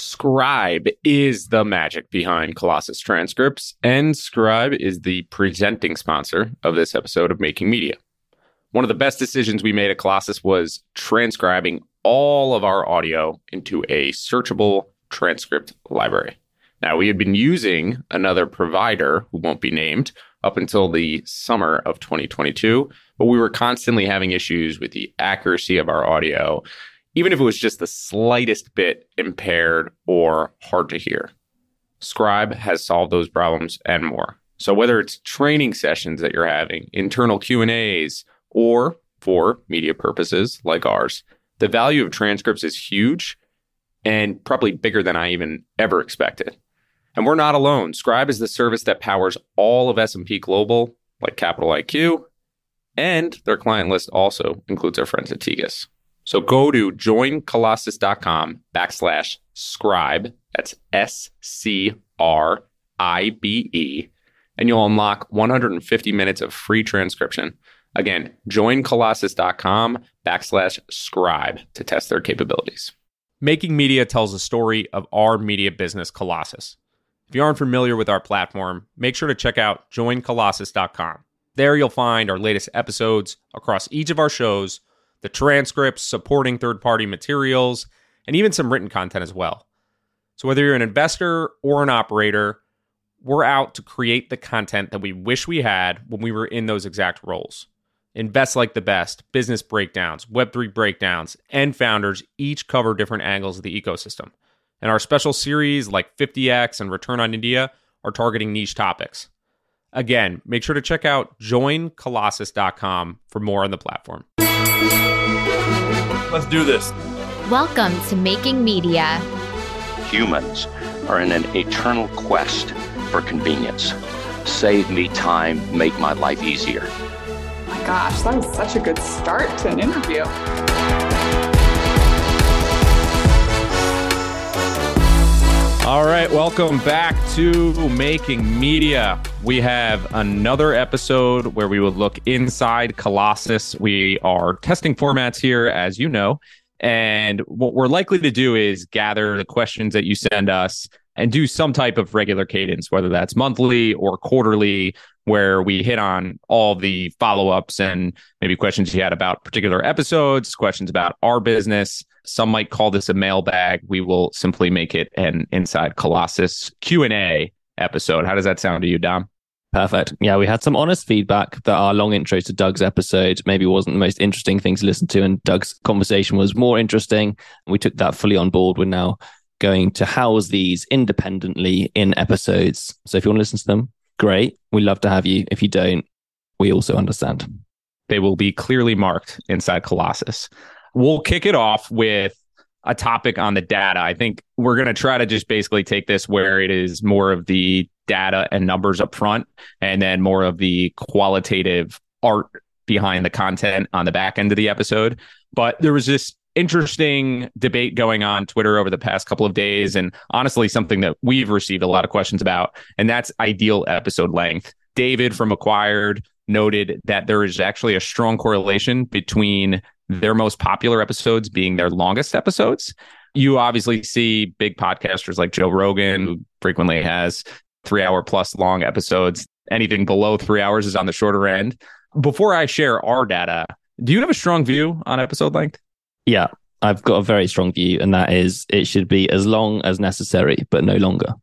Scribe is the magic behind Colossus transcripts, and Scribe is the presenting sponsor of this episode of Making Media. One of the best decisions we made at Colossus was transcribing all of our audio into a searchable transcript library. Now, we had been using another provider who won't be named up until the summer of 2022, but we were constantly having issues with the accuracy of our audio even if it was just the slightest bit impaired or hard to hear. Scribe has solved those problems and more. So whether it's training sessions that you're having, internal Q&As, or for media purposes like ours, the value of transcripts is huge and probably bigger than I even ever expected. And we're not alone. Scribe is the service that powers all of S&P Global, like Capital IQ, and their client list also includes our friends at Tegus. So go to joincolossus.com backslash scribe. That's S C R I B E. And you'll unlock 150 minutes of free transcription. Again, joincolossus.com backslash scribe to test their capabilities. Making Media tells the story of our media business, Colossus. If you aren't familiar with our platform, make sure to check out joincolossus.com. There you'll find our latest episodes across each of our shows the transcripts, supporting third party materials, and even some written content as well. So, whether you're an investor or an operator, we're out to create the content that we wish we had when we were in those exact roles. Invest Like the Best, Business Breakdowns, Web3 Breakdowns, and Founders each cover different angles of the ecosystem. And our special series like 50x and Return on India are targeting niche topics. Again, make sure to check out joincolossus.com for more on the platform. Let's do this. Welcome to Making Media. Humans are in an eternal quest for convenience. Save me time, make my life easier. my gosh, that was such a good start to an interview. All right, welcome back to Making Media. We have another episode where we will look inside Colossus. We are testing formats here, as you know. And what we're likely to do is gather the questions that you send us and do some type of regular cadence, whether that's monthly or quarterly, where we hit on all the follow ups and maybe questions you had about particular episodes, questions about our business. Some might call this a mailbag. We will simply make it an Inside Colossus Q&A episode. How does that sound to you, Dom? Perfect. Yeah, we had some honest feedback that our long intro to Doug's episode maybe wasn't the most interesting thing to listen to, and Doug's conversation was more interesting. We took that fully on board. We're now going to house these independently in episodes. So if you want to listen to them, great. We love to have you. If you don't, we also understand. They will be clearly marked inside Colossus. We'll kick it off with a topic on the data. I think we're going to try to just basically take this where it is more of the data and numbers up front and then more of the qualitative art behind the content on the back end of the episode. But there was this interesting debate going on Twitter over the past couple of days and honestly something that we've received a lot of questions about and that's ideal episode length. David from Acquired noted that there is actually a strong correlation between their most popular episodes being their longest episodes. You obviously see big podcasters like Joe Rogan, who frequently has three hour plus long episodes. Anything below three hours is on the shorter end. Before I share our data, do you have a strong view on episode length? Yeah, I've got a very strong view, and that is it should be as long as necessary, but no longer.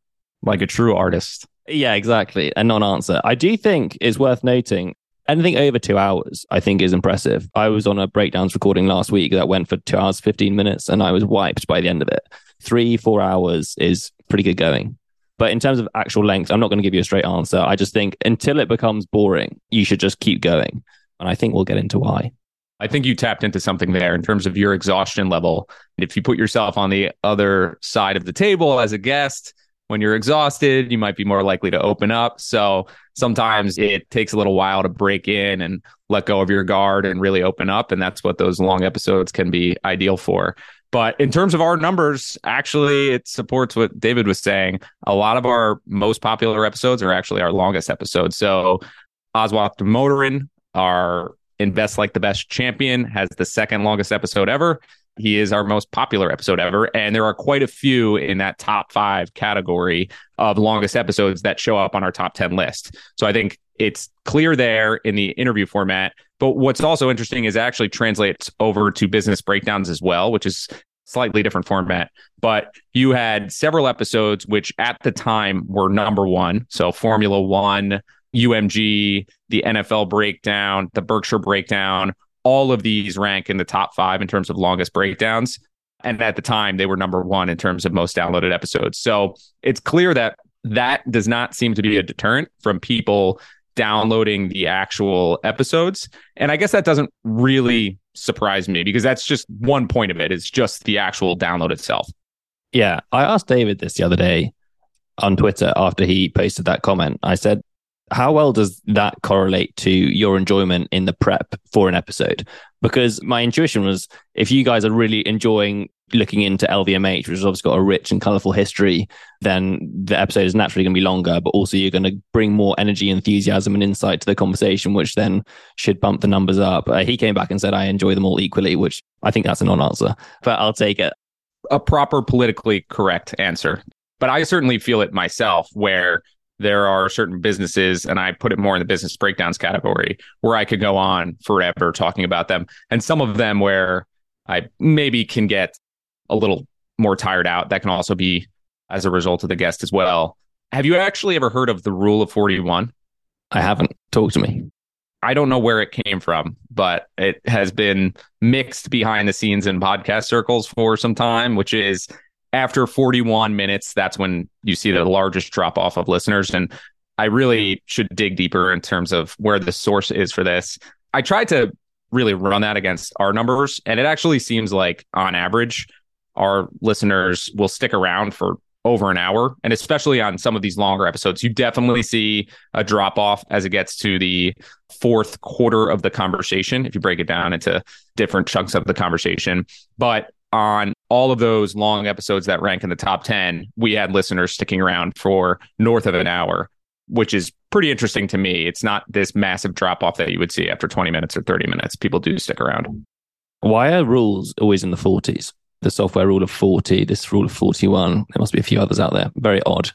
Like a true artist. Yeah, exactly. A non answer. I do think it's worth noting anything over two hours, I think is impressive. I was on a breakdowns recording last week that went for two hours, 15 minutes, and I was wiped by the end of it. Three, four hours is pretty good going. But in terms of actual length, I'm not going to give you a straight answer. I just think until it becomes boring, you should just keep going. And I think we'll get into why. I think you tapped into something there in terms of your exhaustion level. If you put yourself on the other side of the table as a guest, when you're exhausted, you might be more likely to open up. So sometimes it takes a little while to break in and let go of your guard and really open up. And that's what those long episodes can be ideal for. But in terms of our numbers, actually, it supports what David was saying. A lot of our most popular episodes are actually our longest episodes. So Aswath Damodaran, our Invest Like the Best champion, has the second longest episode ever. He is our most popular episode ever. And there are quite a few in that top five category of longest episodes that show up on our top 10 list. So I think it's clear there in the interview format. But what's also interesting is actually translates over to business breakdowns as well, which is slightly different format. But you had several episodes which at the time were number one. So Formula One, UMG, the NFL breakdown, the Berkshire breakdown, all of these rank in the top five in terms of longest breakdowns. And at the time, they were number one in terms of most downloaded episodes. So it's clear that that does not seem to be a deterrent from people downloading the actual episodes. And I guess that doesn't really surprise me because that's just one point of it. It's just the actual download itself. Yeah. I asked David this the other day on Twitter after he posted that comment. I said, how well does that correlate to your enjoyment in the prep for an episode? Because my intuition was if you guys are really enjoying looking into LVMH, which has obviously got a rich and colorful history, then the episode is naturally going to be longer, but also you're going to bring more energy, enthusiasm, and insight to the conversation, which then should bump the numbers up. Uh, he came back and said, I enjoy them all equally, which I think that's a non answer, but I'll take it. A proper politically correct answer. But I certainly feel it myself where there are certain businesses, and I put it more in the business breakdowns category, where I could go on forever talking about them. And some of them where I maybe can get a little more tired out. That can also be as a result of the guest as well. Have you actually ever heard of the rule of 41? I haven't. Talk to me. I don't know where it came from, but it has been mixed behind the scenes in podcast circles for some time, which is after 41 minutes, that's when you see the largest drop off of listeners. And I really should dig deeper in terms of where the source is for this. I tried to really run that against our numbers, and it actually seems like on average, our listeners will stick around for over an hour. And especially on some of these longer episodes, you definitely see a drop off as it gets to the fourth quarter of the conversation, if you break it down into different chunks of the conversation. But on all of those long episodes that rank in the top 10, we had listeners sticking around for north of an hour, which is pretty interesting to me. It's not this massive drop off that you would see after 20 minutes or 30 minutes. People do stick around. Why are rules always in the 40s? The software rule of 40, this rule of 41. There must be a few others out there. Very odd.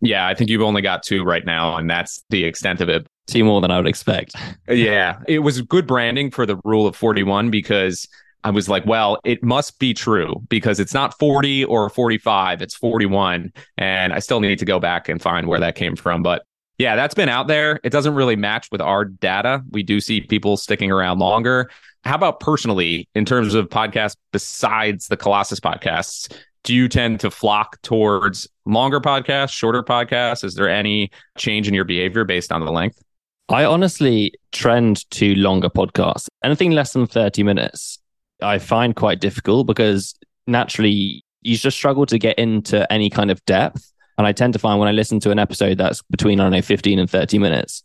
Yeah, I think you've only got two right now, and that's the extent of it. Two more than I would expect. yeah, it was good branding for the rule of 41 because I was like, well, it must be true because it's not 40 or 45, it's 41. And I still need to go back and find where that came from. But yeah, that's been out there. It doesn't really match with our data. We do see people sticking around longer. How about personally, in terms of podcasts besides the Colossus podcasts? Do you tend to flock towards longer podcasts, shorter podcasts? Is there any change in your behavior based on the length? I honestly trend to longer podcasts. Anything less than 30 minutes I find quite difficult because naturally you just struggle to get into any kind of depth. And I tend to find when I listen to an episode that's between, I don't know, 15 and 30 minutes,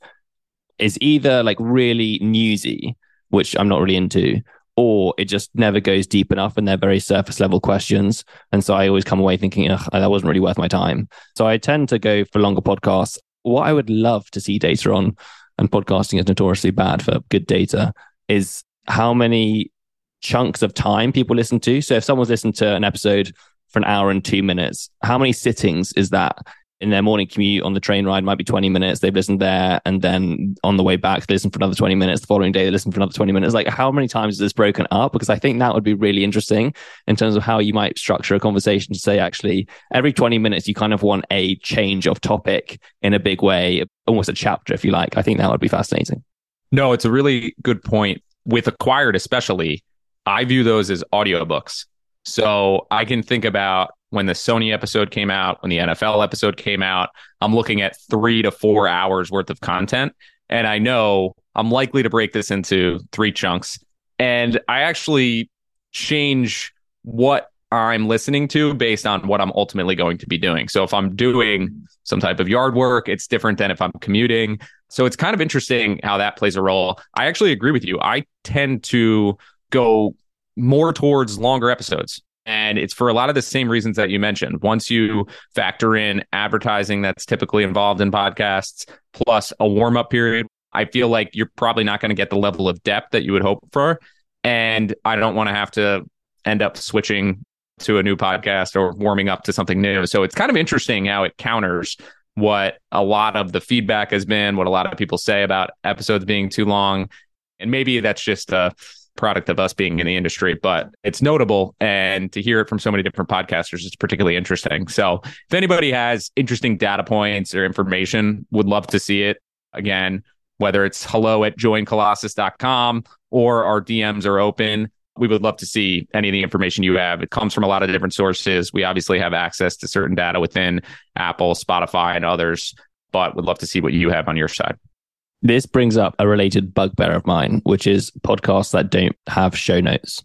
is either like really newsy, which I'm not really into, or it just never goes deep enough and they're very surface level questions. And so I always come away thinking, that wasn't really worth my time. So I tend to go for longer podcasts. What I would love to see data on, and podcasting is notoriously bad for good data, is how many chunks of time people listen to. So if someone's listened to an episode for an hour and two minutes, how many sittings is that? In their morning commute on the train ride might be 20 minutes. They've listened there and then on the way back, they listen for another 20 minutes. The following day, they listen for another 20 minutes. Like, how many times is this broken up? Because I think that would be really interesting in terms of how you might structure a conversation to say, actually, every 20 minutes, you kind of want a change of topic in a big way, almost a chapter, if you like. I think that would be fascinating. No, it's a really good point. With Acquired, especially, I view those as audiobooks. So I can think about when the Sony episode came out, when the NFL episode came out, I'm looking at three to four hours worth of content. And I know I'm likely to break this into three chunks. And I actually change what I'm listening to based on what I'm ultimately going to be doing. So if I'm doing some type of yard work, it's different than if I'm commuting. So it's kind of interesting how that plays a role. I actually agree with you. I tend to go more towards longer episodes. And it's for a lot of the same reasons that you mentioned. Once you factor in advertising that's typically involved in podcasts, plus a warm up period, I feel like you're probably not going to get the level of depth that you would hope for. And I don't want to have to end up switching to a new podcast or warming up to something new. So it's kind of interesting how it counters what a lot of the feedback has been, what a lot of people say about episodes being too long. And maybe that's just a product of us being in the industry, but it's notable. And to hear it from so many different podcasters is particularly interesting. So if anybody has interesting data points or information, would love to see it. Again, whether it's hello at joincolossus.com or our DMs are open. We would love to see any of the information you have. It comes from a lot of different sources. We obviously have access to certain data within Apple, Spotify, and others, but would love to see what you have on your side. This brings up a related bugbear of mine, which is podcasts that don't have show notes.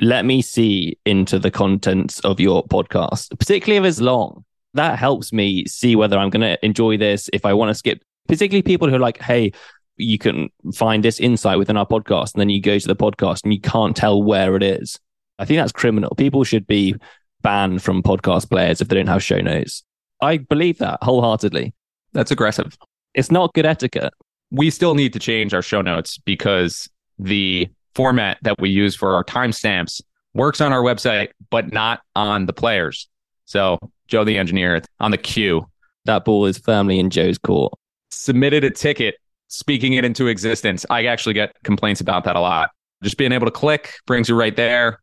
Let me see into the contents of your podcast, particularly if it's long. That helps me see whether I'm going to enjoy this. If I want to skip, particularly people who are like, hey, you can find this insight within our podcast. And then you go to the podcast and you can't tell where it is. I think that's criminal. People should be banned from podcast players if they don't have show notes. I believe that wholeheartedly. That's aggressive. It's not good etiquette we still need to change our show notes because the format that we use for our timestamps works on our website, but not on the players. So, Joe the engineer on the queue. That ball is firmly in Joe's court. Submitted a ticket, speaking it into existence. I actually get complaints about that a lot. Just being able to click brings you right there.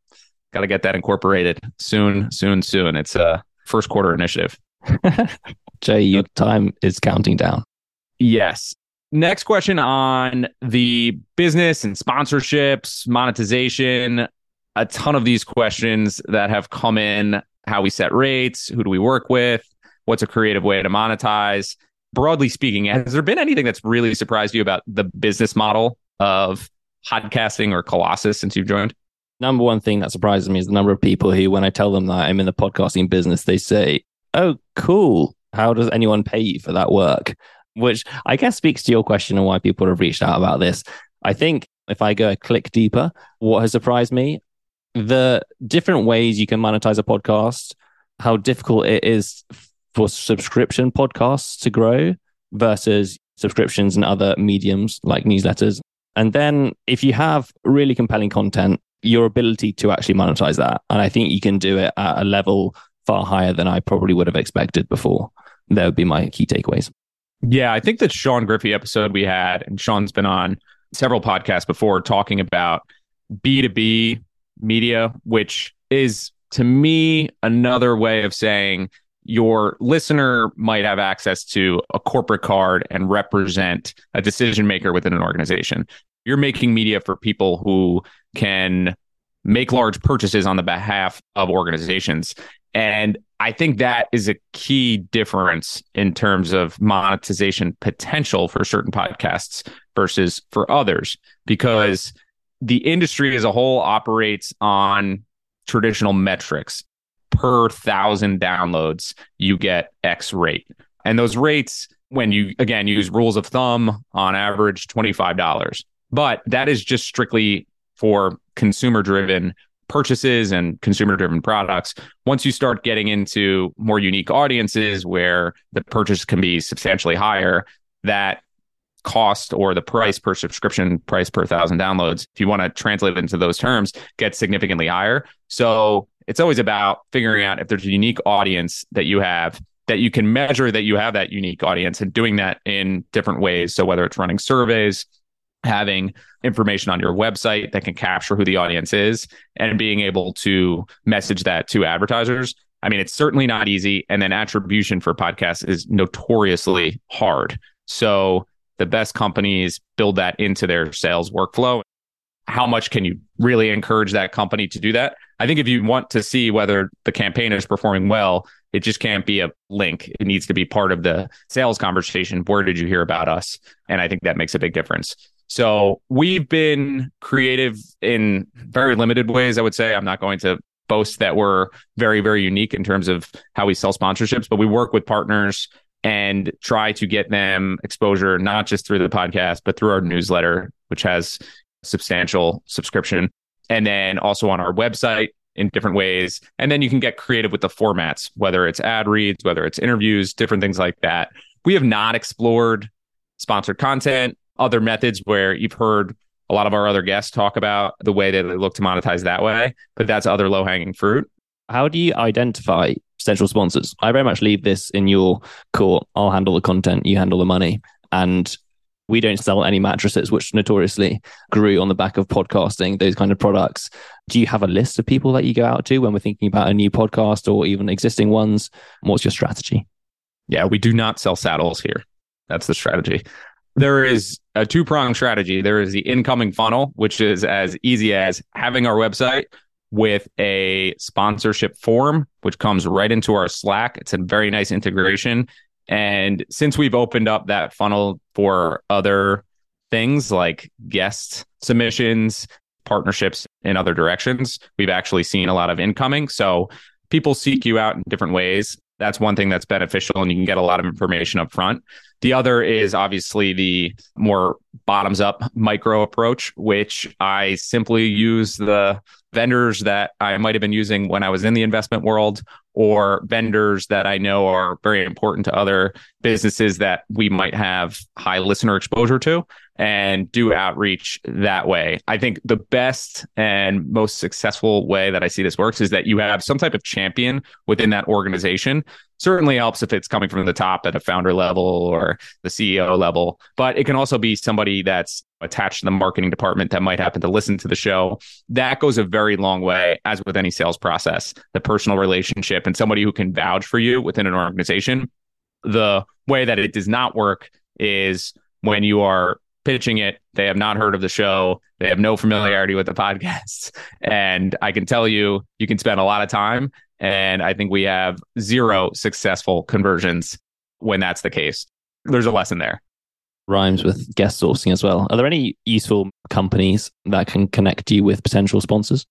Got to get that incorporated soon, soon, soon. It's a first quarter initiative. Jay, your time is counting down. Yes. Next question on the business and sponsorships, monetization. A ton of these questions that have come in how we set rates, who do we work with, what's a creative way to monetize. Broadly speaking, has there been anything that's really surprised you about the business model of podcasting or Colossus since you've joined? Number one thing that surprises me is the number of people who, when I tell them that I'm in the podcasting business, they say, Oh, cool. How does anyone pay you for that work? Which I guess speaks to your question and why people have reached out about this. I think if I go a click deeper, what has surprised me, the different ways you can monetize a podcast, how difficult it is for subscription podcasts to grow versus subscriptions and other mediums like newsletters. And then if you have really compelling content, your ability to actually monetize that. And I think you can do it at a level far higher than I probably would have expected before. That would be my key takeaways. Yeah, I think that Sean Griffey episode we had, and Sean's been on several podcasts before talking about B2B media, which is to me another way of saying your listener might have access to a corporate card and represent a decision maker within an organization. You're making media for people who can make large purchases on the behalf of organizations. And I think that is a key difference in terms of monetization potential for certain podcasts versus for others, because the industry as a whole operates on traditional metrics. Per thousand downloads, you get X rate. And those rates, when you again use rules of thumb, on average $25. But that is just strictly for consumer driven purchases and consumer driven products. Once you start getting into more unique audiences where the purchase can be substantially higher, that cost or the price per subscription price per thousand downloads, if you want to translate it into those terms, gets significantly higher. So it's always about figuring out if there's a unique audience that you have that you can measure that you have that unique audience and doing that in different ways. So whether it's running surveys, having information on your website that can capture who the audience is and being able to message that to advertisers. I mean, it's certainly not easy. And then attribution for podcasts is notoriously hard. So the best companies build that into their sales workflow. How much can you really encourage that company to do that? I think if you want to see whether the campaign is performing well, it just can't be a link. It needs to be part of the sales conversation. Where did you hear about us? And I think that makes a big difference. So we've been creative in very limited ways, I would say. I'm not going to boast that we're very, very unique in terms of how we sell sponsorships, but we work with partners and try to get them exposure, not just through the podcast, but through our newsletter, which has substantial subscription. And then also on our website in different ways. And then you can get creative with the formats, whether it's ad reads, whether it's interviews, different things like that. We have not explored sponsored content other methods where you've heard A lot of our other guests talk about the way that they look to monetize that way, but that's other low hanging fruit. How do you identify potential sponsors? I very much leave this in your court. I'll handle the content, you handle the money. And we don't sell any mattresses, which notoriously grew on the back of podcasting, those kind of products. Do you have a list of people that you go out to when we're thinking about a new podcast or even existing ones? What's your strategy? Yeah, we do not sell saddles here. That's the strategy. There is a two pronged strategy. There is the incoming funnel, which is as easy as having our website with a sponsorship form, which comes right into our Slack. It's a very nice integration. And since we've opened up that funnel for other things like guest submissions, partnerships in other directions, we've actually seen a lot of incoming. So people seek you out in different ways. That's one thing that's beneficial, and you can get a lot of information up front. The other is obviously the more bottoms up micro approach, which I simply use the vendors that I might have been using when I was in the investment world or vendors that I know are very important to other businesses that we might have high listener exposure to and do outreach that way. I think the best and most successful way that I see this works is that you have some type of champion within that organization. Certainly helps if it's coming from the top at a founder level or the CEO level, but it can also be somebody that's attached to the marketing department that might happen to listen to the show. That goes a very long way, as with any sales process, the personal relationship and somebody who can vouch for you within an organization. The way that it does not work is when you are pitching it, they have not heard of the show, they have no familiarity with the podcast. And I can tell you, you can spend a lot of time. And I think we have zero successful conversions when that's the case. There's a lesson there rhymes with guest sourcing as well. Are there any useful companies that can connect you with potential sponsors?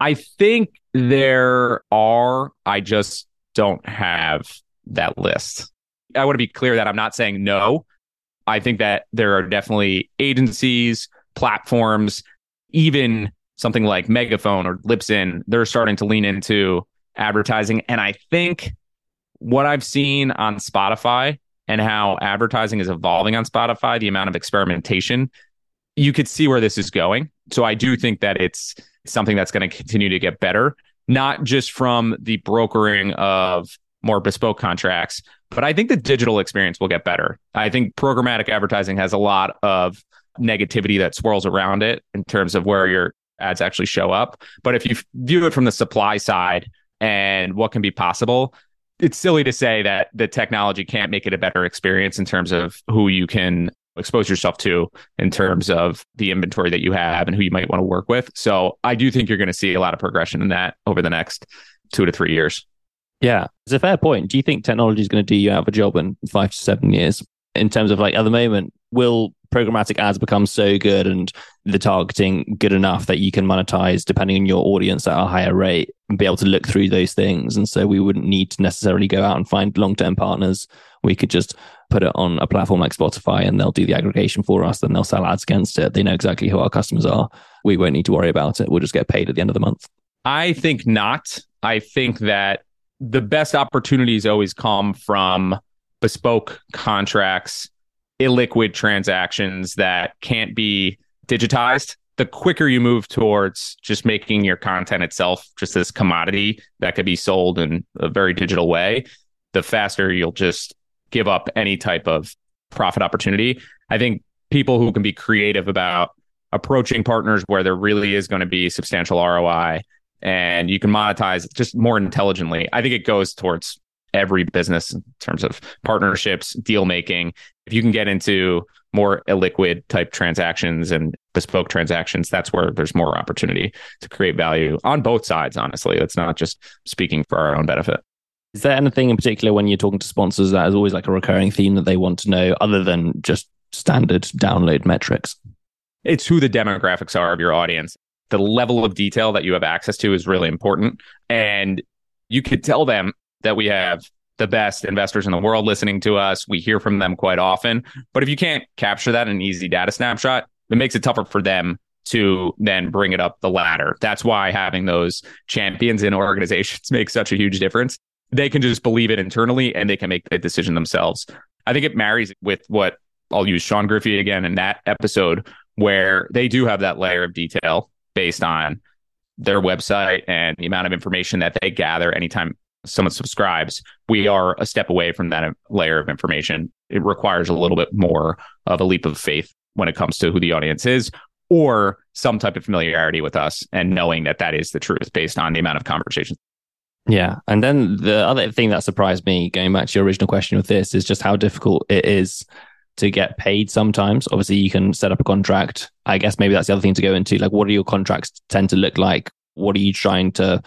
I think there are. I just don't have that list. I want to be clear that I'm not saying no. I think that there are definitely agencies, platforms, even something like Megaphone or Libsyn, they're starting to lean into advertising. And I think what I've seen on Spotify and how advertising is evolving on Spotify, the amount of experimentation, you could see where this is going. So I do think that it's something that's going to continue to get better, not just from the brokering of more bespoke contracts, but I think the digital experience will get better. I think programmatic advertising has a lot of negativity that swirls around it in terms of where your ads actually show up. But if you view it from the supply side and what can be possible, it's silly to say that the technology can't make it a better experience in terms of who you can expose yourself to in terms of the inventory that you have and who you might want to work with. So I do think you're going to see a lot of progression in that over the next two to three years. Yeah, it's a fair point. Do you think technology is going to do you out of a job in five to seven years? In terms of like at the moment, will programmatic ads become so good and the targeting good enough that you can monetize depending on your audience at a higher rate and be able to look through those things. And so we wouldn't need to necessarily go out and find long term partners. We could just put it on a platform like Spotify and they'll do the aggregation for us. Then they'll sell ads against it. They know exactly who our customers are. We won't need to worry about it. We'll just get paid at the end of the month. I think not. I think that the best opportunities always come from bespoke contracts illiquid transactions that can't be digitized. The quicker you move towards just making your content itself just this commodity that could be sold in a very digital way the faster you'll just give up any type of profit opportunity. I think people who can be creative about approaching partners where there really is going to be substantial roi and you can monetize just more intelligently i think it goes towards every business in terms of partnerships, deal making. If you can get into more illiquid type transactions and bespoke transactions, that's where there's more opportunity to create value on both sides, honestly. It's not just speaking for our own benefit. Is there anything in particular when you're talking to sponsors that is always like a recurring theme that they want to know other than just standard download metrics? It's who the demographics are of your audience. The level of detail that you have access to is really important. And you could tell them that we have the best investors in the world listening to us. We hear from them quite often. But if you can't capture that in an easy data snapshot, it makes it tougher for them to then bring it up the ladder. That's why having those champions in organizations makes such a huge difference. They can just believe it internally and they can make the decision themselves. I think it marries with what I'll use Sean Griffey again in that episode where they do have that layer of detail based on their website and the amount of information that they gather anytime someone subscribes, we are a step away from that layer of information. It requires a little bit more of a leap of faith when it comes to who the audience is or some type of familiarity with us and knowing that that is the truth based on the amount of conversations. Yeah. And then the other thing that surprised me, going back to your original question with this, is just how difficult it is to get paid sometimes. Obviously, you can set up a contract. I guess maybe that's the other thing to go into. Like, what do your contracts tend to look like? What are you trying to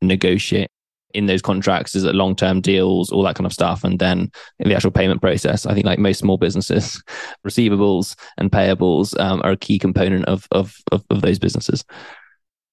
negotiate in those contracts? Is it long term deals, all that kind of stuff? And then the actual payment process, I think like most small businesses, receivables and payables um, are a key component of, of, of, of those businesses.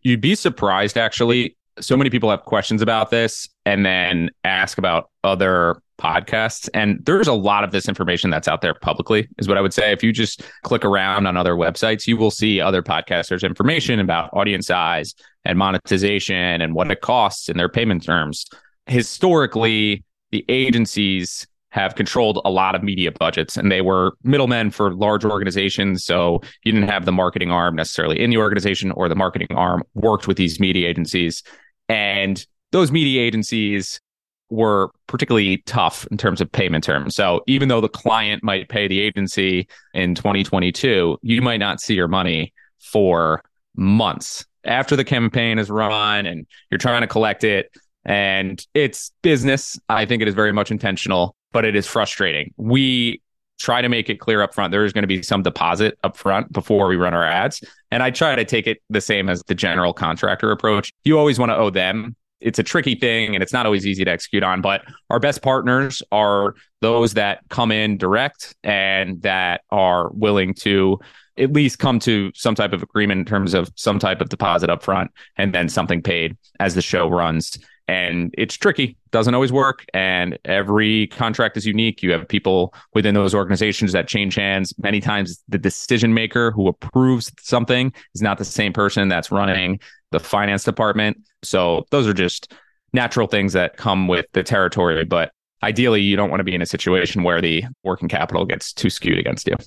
You'd be surprised actually so many people have questions about this and then ask about other podcasts. And there's a lot of this information that's out there publicly, is what I would say. If you just click around on other websites, you will see other podcasters' information about audience size and monetization and what it costs and their payment terms. Historically, the agencies have controlled a lot of media budgets and they were middlemen for large organizations. So you didn't have the marketing arm necessarily in the organization or the marketing arm worked with these media agencies. And those media agencies were particularly tough in terms of payment terms. So even though the client might pay the agency in 2022, you might not see your money for months after the campaign is run and you're trying to collect it. And it's business. I think it is very much intentional, but it is frustrating. We try to make it clear up front there is going to be some deposit up front before we run our ads and i try to take it the same as the general contractor approach you always want to owe them it's a tricky thing and it's not always easy to execute on but our best partners are those that come in direct and that are willing to at least come to some type of agreement in terms of some type of deposit up front and then something paid as the show runs and it's tricky doesn't always work. And every contract is unique. You have people within those organizations that change hands. Many times the decision maker who approves something is not the same person that's running the finance department. So those are just natural things that come with the territory. But ideally you don't want to be in a situation where the working capital gets too skewed against you.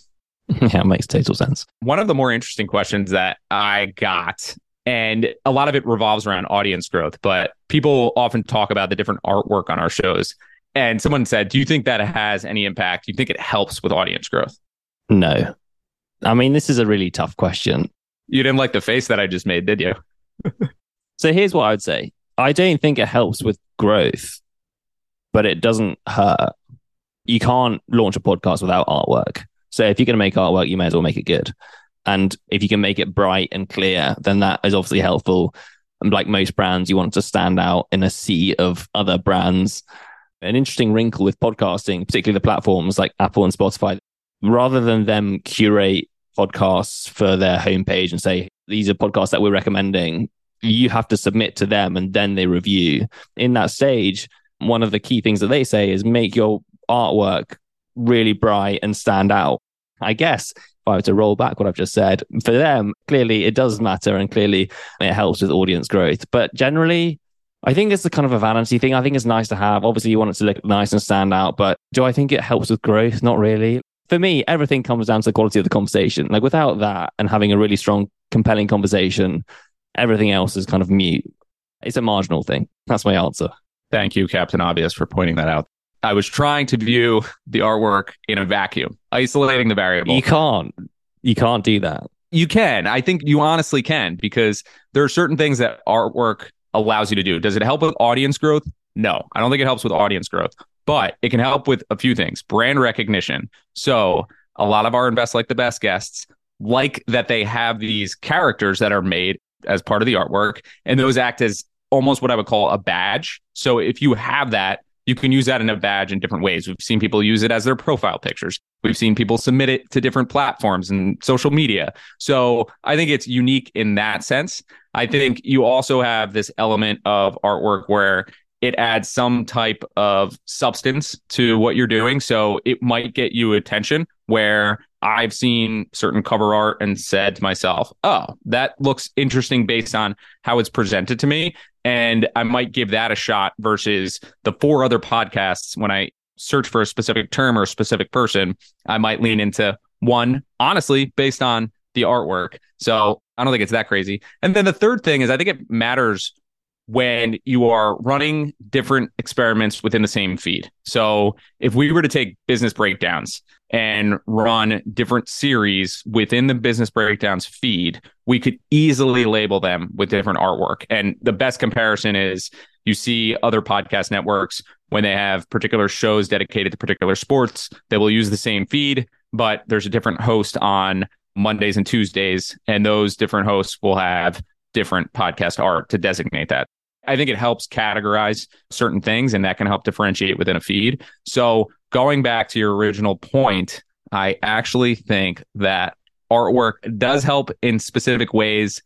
Yeah, it makes total sense. One of the more interesting questions that I got and a lot of it revolves around audience growth but people often talk about the different artwork on our shows. And someone said do you think that has any impact? Do you think it helps with audience growth? No. I mean this is a really tough question. You didn't like the face that i just made did you? So here's what i would say. I don't think it helps with growth but it doesn't hurt. You can't launch a podcast without artwork. So if you're going to make artwork you may as well make it good and if you can make it bright and clear, then that is obviously helpful. And like most brands, you want to stand out in a sea of other brands. An interesting wrinkle with podcasting, particularly the platforms like Apple and Spotify, rather than them curate podcasts for their homepage and say, these are podcasts that we're recommending, you have to submit to them and then they review. In that stage, one of the key things that they say is make your artwork really bright and stand out. I guess if I were to roll back what I've just said, for them, clearly it does matter and clearly it helps with audience growth. But generally, I think it's a kind of a vanity thing. I think it's nice to have. Obviously, you want it to look nice and stand out, but do I think it helps with growth? Not really. For me, everything comes down to the quality of the conversation. Like without that and having a really strong, compelling conversation, everything else is kind of mute. It's a marginal thing. That's my answer. Thank you, Captain Obvious, for pointing that out. I was trying to view the artwork in a vacuum, isolating the variable. You can't. You can't do that. You can. I think you honestly can because there are certain things that artwork allows you to do. Does it help with audience growth? No, I don't think it helps with audience growth, but it can help with a few things. Brand recognition. So a lot of our invest like the best guests like that they have these characters that are made as part of the artwork, and those act as almost what I would call a badge. So if you have that, you can use that in a badge in different ways. We've seen people use it as their profile pictures. We've seen people submit it to different platforms and social media. So I think it's unique in that sense. I think you also have this element of artwork where it adds some type of substance to what you're doing. So it might get you attention where I've seen certain cover art and said to myself, oh, that looks interesting based on how it's presented to me. And I might give that a shot versus the four other podcasts. When I search for a specific term or a specific person, I might lean into one, honestly, based on the artwork. So I don't think it's that crazy. And then the third thing is I think it matters when you are running different experiments within the same feed. So if we were to take business breakdowns and run different series within the business breakdowns feed, we could easily label them with different artwork. And the best comparison is you see other podcast networks when they have particular shows dedicated to particular sports, they will use the same feed, but there's a different host on Mondays and Tuesdays, and those different hosts will have different podcast art to designate that. I think it helps categorize certain things and that can help differentiate within a feed. So, going back to your original point, I actually think that artwork does help in specific ways.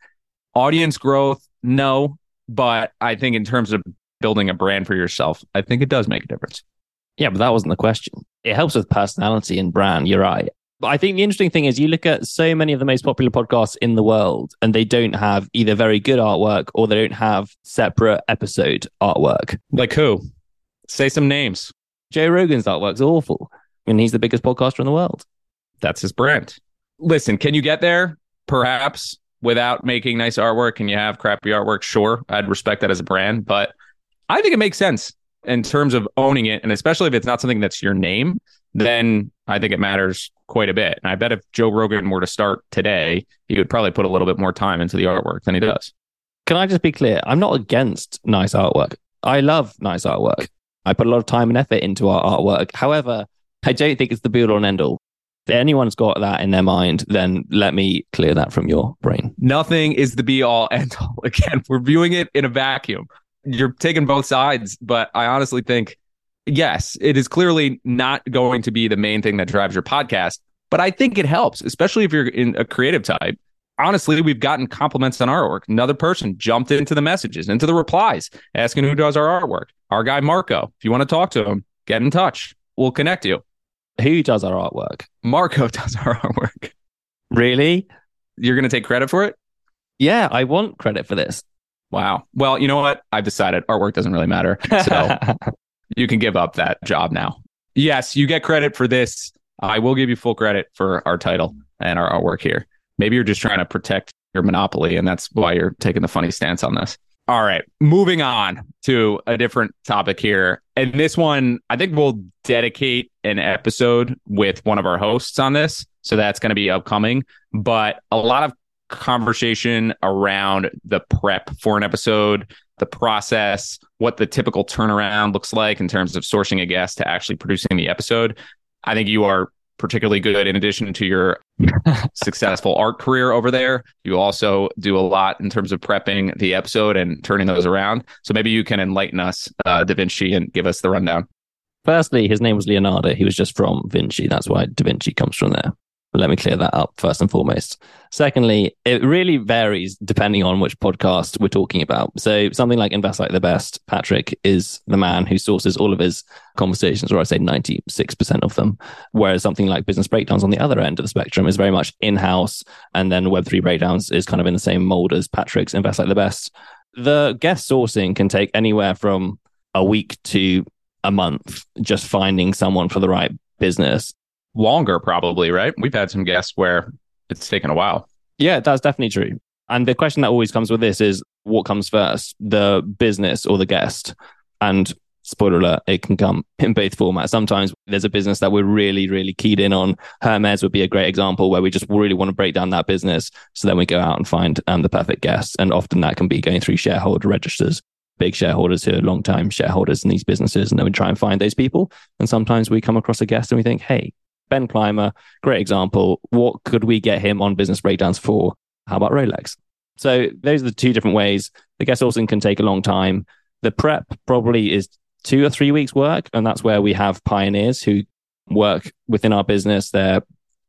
Audience growth, no, but I think in terms of building a brand for yourself, I think it does make a difference. Yeah, but that wasn't the question. It helps with personality and brand. You're right. But I think the interesting thing is you look at so many of the most popular podcasts in the world and they don't have either very good artwork or they don't have separate episode artwork. Like who? Say some names. Joe Rogan's artwork's awful and he's the biggest podcaster in the world. That's his brand. Listen, can you get there? Perhaps without making nice artwork and you have crappy artwork. Sure. I'd respect that as a brand, but I think it makes sense in terms of owning it. And especially if it's not something that's your name, then I think it matters quite a bit. And I bet if Joe Rogan were to start today, he would probably put a little bit more time into the artwork than he does. Can I just be clear? I'm not against nice artwork. I love nice artwork. I put a lot of time and effort into our artwork. However, I don't think it's the be all and end all. If anyone's got that in their mind, then let me clear that from your brain. Nothing is the be all end all. Again, we're viewing it in a vacuum. You're taking both sides, but I honestly think yes, it is clearly not going to be the main thing that drives your podcast, but I think it helps, especially if you're in a creative type. Honestly, we've gotten compliments on our work. Another person jumped into the messages, into the replies, asking who does our artwork. Our guy Marco. If you want to talk to him, get in touch. We'll connect you. Who does our artwork? Marco does our artwork. Really? You're going to take credit for it? Yeah, I want credit for this. Wow. Well, you know what? I've decided artwork doesn't really matter. So you can give up that job now. Yes, you get credit for this. I will give you full credit for our title and our artwork here. Maybe you're just trying to protect your monopoly, and that's why you're taking the funny stance on this. All right, moving on to a different topic here. And this one, I think we'll dedicate an episode with one of our hosts on this. So that's going to be upcoming. But a lot of conversation around the prep for an episode, the process, what the typical turnaround looks like in terms of sourcing a guest to actually producing the episode. I think you are particularly good in addition to your successful art career over there. You also do a lot in terms of prepping the episode and turning those around. So maybe you can enlighten us, uh, Da Vinci, and give us the rundown. Firstly, his name was Leonardo. He was just from Vinci. That's why Da Vinci comes from there. Let me clear that up first and foremost. Secondly, it really varies depending on which podcast we're talking about. So something like Invest Like the Best, Patrick is the man who sources all of his conversations, or I'd say 96% of them. Whereas something like Business Breakdowns on the other end of the spectrum is very much in-house. And then Web3 Breakdowns is kind of in the same mold as Patrick's Invest Like the Best. The guest sourcing can take anywhere from a week to a month, just finding someone for the right business longer, probably, right? We've had some guests where it's taken a while. Yeah, that's definitely true. And the question that always comes with this is what comes first, the business or the guest? And spoiler alert, it can come in both formats. Sometimes there's a business that we're really, really keyed in on. Hermes would be a great example where we just really want to break down that business. So then we go out and find um, the perfect guest. And often that can be going through shareholder registers, big shareholders who are long time shareholders in these businesses. And then we try and find those people. And sometimes we come across a guest and we think, hey, Ben Clymer, great example. What could we get him on business breakdowns for? How about Rolex? So those are the two different ways. The guest sourcing can take a long time. The prep probably is two or three weeks work. And that's where we have pioneers who work within our business. They're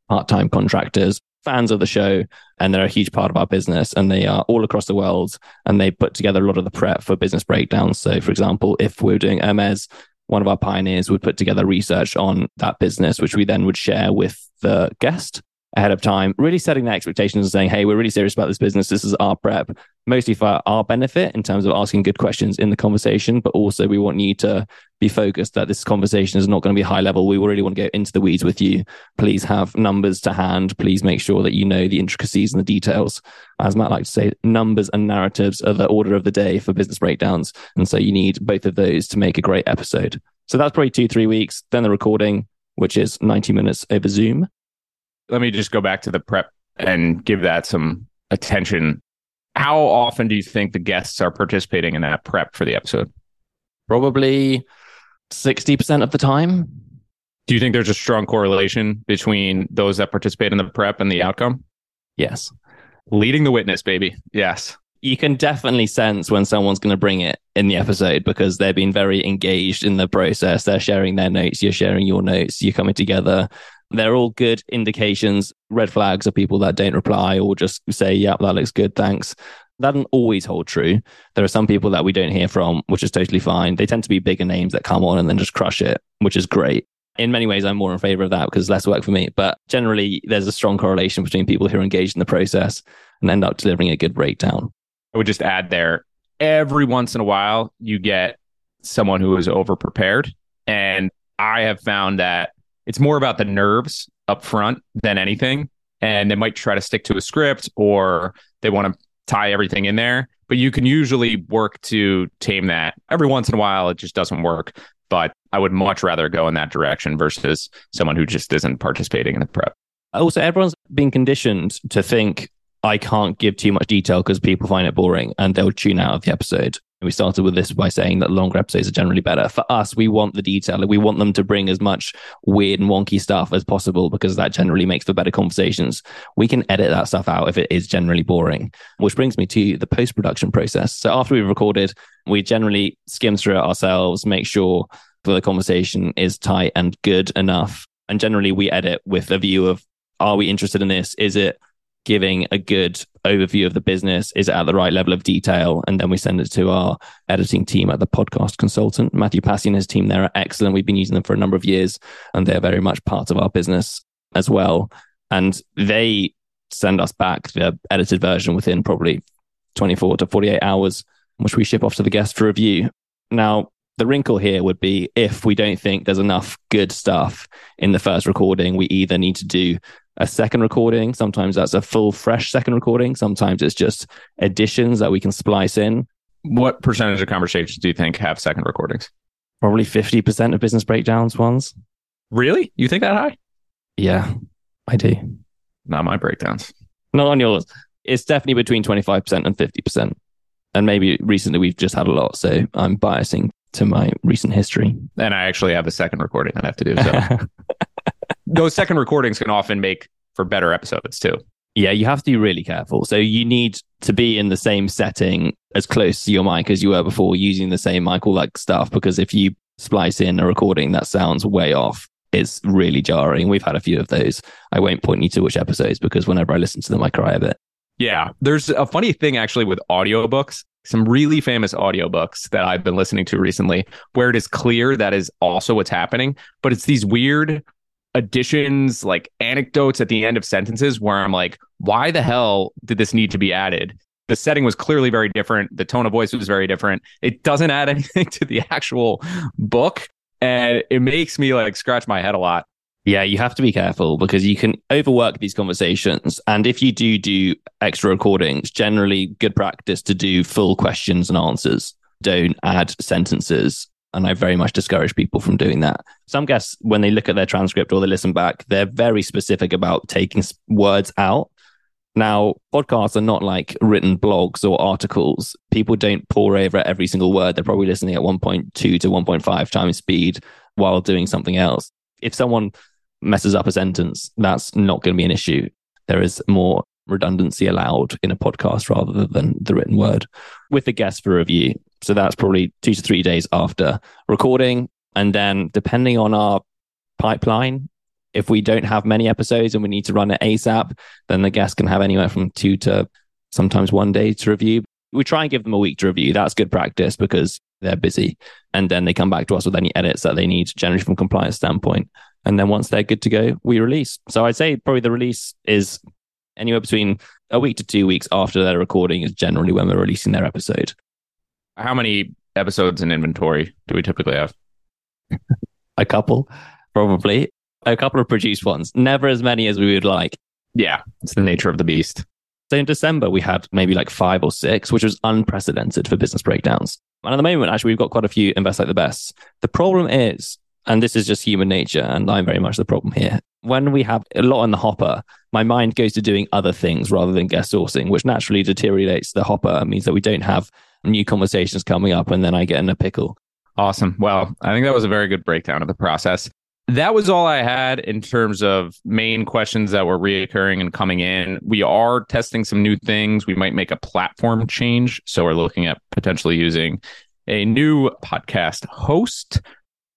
part-time contractors, fans of the show, and they're a huge part of our business. And they are all across the world and they put together a lot of the prep for business breakdowns. So for example, if we're doing Hermes, one of our pioneers would put together research on that business, which we then would share with the guest. Ahead of time, really setting the expectations and saying, hey, we're really serious about this business. This is our prep, mostly for our benefit in terms of asking good questions in the conversation. But also, we want you to be focused that this conversation is not going to be high level. We really want to go into the weeds with you. Please have numbers to hand. Please make sure that you know the intricacies and the details. As Matt likes to say, numbers and narratives are the order of the day for business breakdowns. And so you need both of those to make a great episode. So that's probably two, three weeks. Then the recording, which is 90 minutes over Zoom let me just go back to the prep and give that some attention. How often do you think the guests are participating in that prep for the episode? Probably 60% of the time. Do you think there's a strong correlation between those that participate in the prep and the outcome? Yes. Leading the witness, baby. Yes. You can definitely sense when someone's going to bring it in the episode because they're being very engaged in the process. They're sharing their notes, you're sharing your notes, you're coming together they're all good indications. Red flags are people that don't reply or just say, yeah, that looks good. Thanks. That doesn't always hold true. There are some people that we don't hear from, which is totally fine. They tend to be bigger names that come on and then just crush it, which is great. In many ways, I'm more in favor of that because less work for me. But generally, there's a strong correlation between people who are engaged in the process and end up delivering a good breakdown. I would just add there every once in a while, you get someone who is over prepared. And I have found that it's more about the nerves up front than anything. And they might try to stick to a script or they want to tie everything in there. But you can usually work to tame that. Every once in a while, it just doesn't work. But I would much rather go in that direction versus someone who just isn't participating in the prep. Also, everyone's been conditioned to think I can't give too much detail because people find it boring and they'll tune out of the episode. And we started with this by saying that longer episodes are generally better. For us, we want the detail. We want them to bring as much weird and wonky stuff as possible because that generally makes for better conversations. We can edit that stuff out if it is generally boring, which brings me to the post production process. So after we've recorded, we generally skim through it ourselves, make sure that the conversation is tight and good enough. And generally, we edit with a view of are we interested in this? Is it giving a good overview of the business? Is it at the right level of detail? And then we send it to our editing team at the podcast consultant. Matthew Passy and his team there are excellent. We've been using them for a number of years and they're very much part of our business as well. And they send us back the edited version within probably 24 to 48 hours, which we ship off to the guest for review. Now, the wrinkle here would be if we don't think there's enough good stuff in the first recording, we either need to do a second recording. Sometimes that's a full, fresh second recording. Sometimes it's just additions that we can splice in. What percentage of conversations do you think have second recordings? Probably 50% of business breakdowns ones. Really? You think that high? Yeah, I do. Not my breakdowns. Not on yours. It's definitely between 25% and 50%. And maybe recently we've just had a lot. So I'm biasing to my recent history. And I actually have a second recording I have to do. So those second recordings can often make for better episodes too. Yeah, you have to be really careful. So you need to be in the same setting as close to your mic as you were before, using the same mic, all that stuff. Because if you splice in a recording that sounds way off, it's really jarring. We've had a few of those. I won't point you to which episodes because whenever I listen to them, I cry a bit. Yeah. There's a funny thing actually with audiobooks, some really famous audiobooks that I've been listening to recently, where it is clear that is also what's happening, but it's these weird additions, like anecdotes at the end of sentences where I'm like, why the hell did this need to be added? The setting was clearly very different. The tone of voice was very different. It doesn't add anything to the actual book. And it makes me like scratch my head a lot. Yeah, you have to be careful because you can overwork these conversations. And if you do do extra recordings, generally good practice to do full questions and answers. Don't add sentences and I very much discourage people from doing that. Some guests, when they look at their transcript or they listen back, they're very specific about taking words out. Now, podcasts are not like written blogs or articles. People don't pore over every single word. They're probably listening at 1.2 to 1.5 times speed while doing something else. If someone messes up a sentence, that's not going to be an issue. There is more redundancy allowed in a podcast rather than the written word with the guest for review. So that's probably two to three days after recording. And then depending on our pipeline, if we don't have many episodes and we need to run it ASAP, then the guest can have anywhere from two to sometimes one day to review. We try and give them a week to review. That's good practice because they're busy. And then they come back to us with any edits that they need, generally from compliance standpoint. And then once they're good to go, we release. So I'd say probably the release is anywhere between a week to two weeks after their recording is generally when we're releasing their episode. How many episodes in inventory do we typically have? a couple, probably. A couple of produced ones. Never as many as we would like. Yeah, it's the nature of the beast. So in December, we had maybe like five or six, which was unprecedented for business breakdowns. And at the moment, actually, we've got quite a few invest like the best. The problem is, and this is just human nature, and I'm very much the problem here. When we have a lot in the hopper, my mind goes to doing other things rather than guest sourcing, which naturally deteriorates the hopper and means that we don't have new conversations coming up, and then I get in a pickle. Awesome. Well, I think that was a very good breakdown of the process. That was all I had in terms of main questions that were reoccurring and coming in. We are testing some new things. We might make a platform change. So we're looking at potentially using a new podcast host.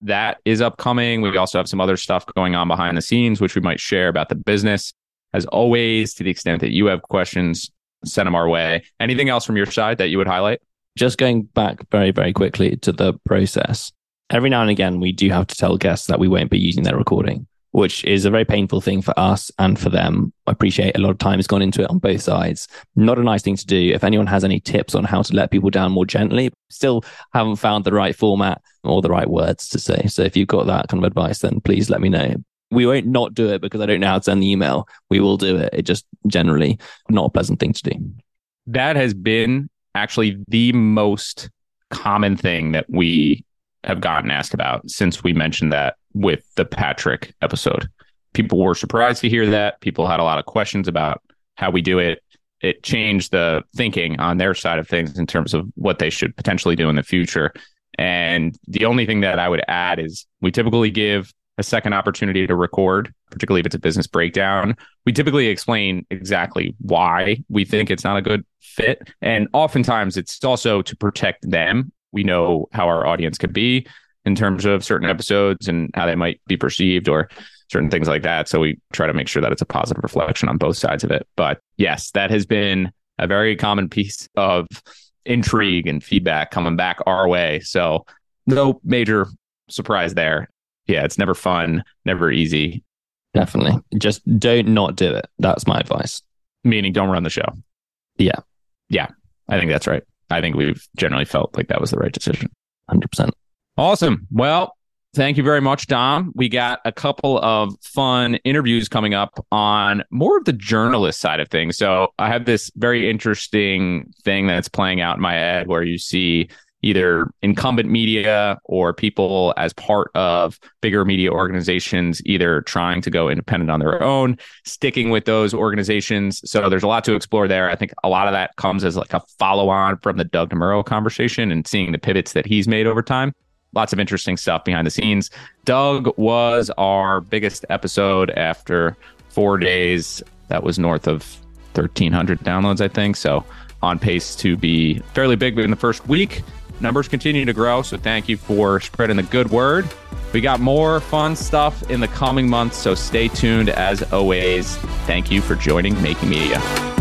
That is upcoming. We also have some other stuff going on behind the scenes, which we might share about the business. As always, to the extent that you have questions, send them our way. Anything else from your side that you would highlight? Just going back very, very quickly to the process. Every now and again, we do have to tell guests that we won't be using their recording, which is a very painful thing for us and for them. I appreciate a lot of time has gone into it on both sides. Not a nice thing to do. If anyone has any tips on how to let people down more gently, still haven't found the right format or the right words to say. So if you've got that kind of advice, then please let me know. We won't not do it because I don't know how to send the email. We will do it. It just generally not a pleasant thing to do. That has been actually the most common thing that we have gotten asked about since we mentioned that with the Patrick episode. People were surprised to hear that. People had a lot of questions about how we do it. It changed the thinking on their side of things in terms of what they should potentially do in the future. And the only thing that I would add is we typically give a second opportunity to record, particularly if it's a business breakdown. We typically explain exactly why we think it's not a good fit. And oftentimes it's also to protect them. We know how our audience could be in terms of certain episodes and how they might be perceived or certain things like that. So we try to make sure that it's a positive reflection on both sides of it. But yes, that has been a very common piece of intrigue and feedback coming back our way. So no major surprise there yeah, it's never fun, never easy. Definitely. Just don't not do it. That's my advice. Meaning don't run the show. Yeah. Yeah. I think that's right. I think we've generally felt like that was the right decision. 100%. Awesome. Well, thank you very much, Dom. We got a couple of fun interviews coming up on more of the journalist side of things. So I have this very interesting thing that's playing out in my head where you see either incumbent media or people as part of bigger media organizations, either trying to go independent on their own, sticking with those organizations. So there's a lot to explore there. I think a lot of that comes as like a follow on from the Doug DeMuro conversation and seeing the pivots that he's made over time. Lots of interesting stuff behind the scenes. Doug was our biggest episode after four days. That was north of 1,300 downloads, I think. So on pace to be fairly big in the first week. Numbers continue to grow, so thank you for spreading the good word. We got more fun stuff in the coming months, so stay tuned as always. Thank you for joining Making Media.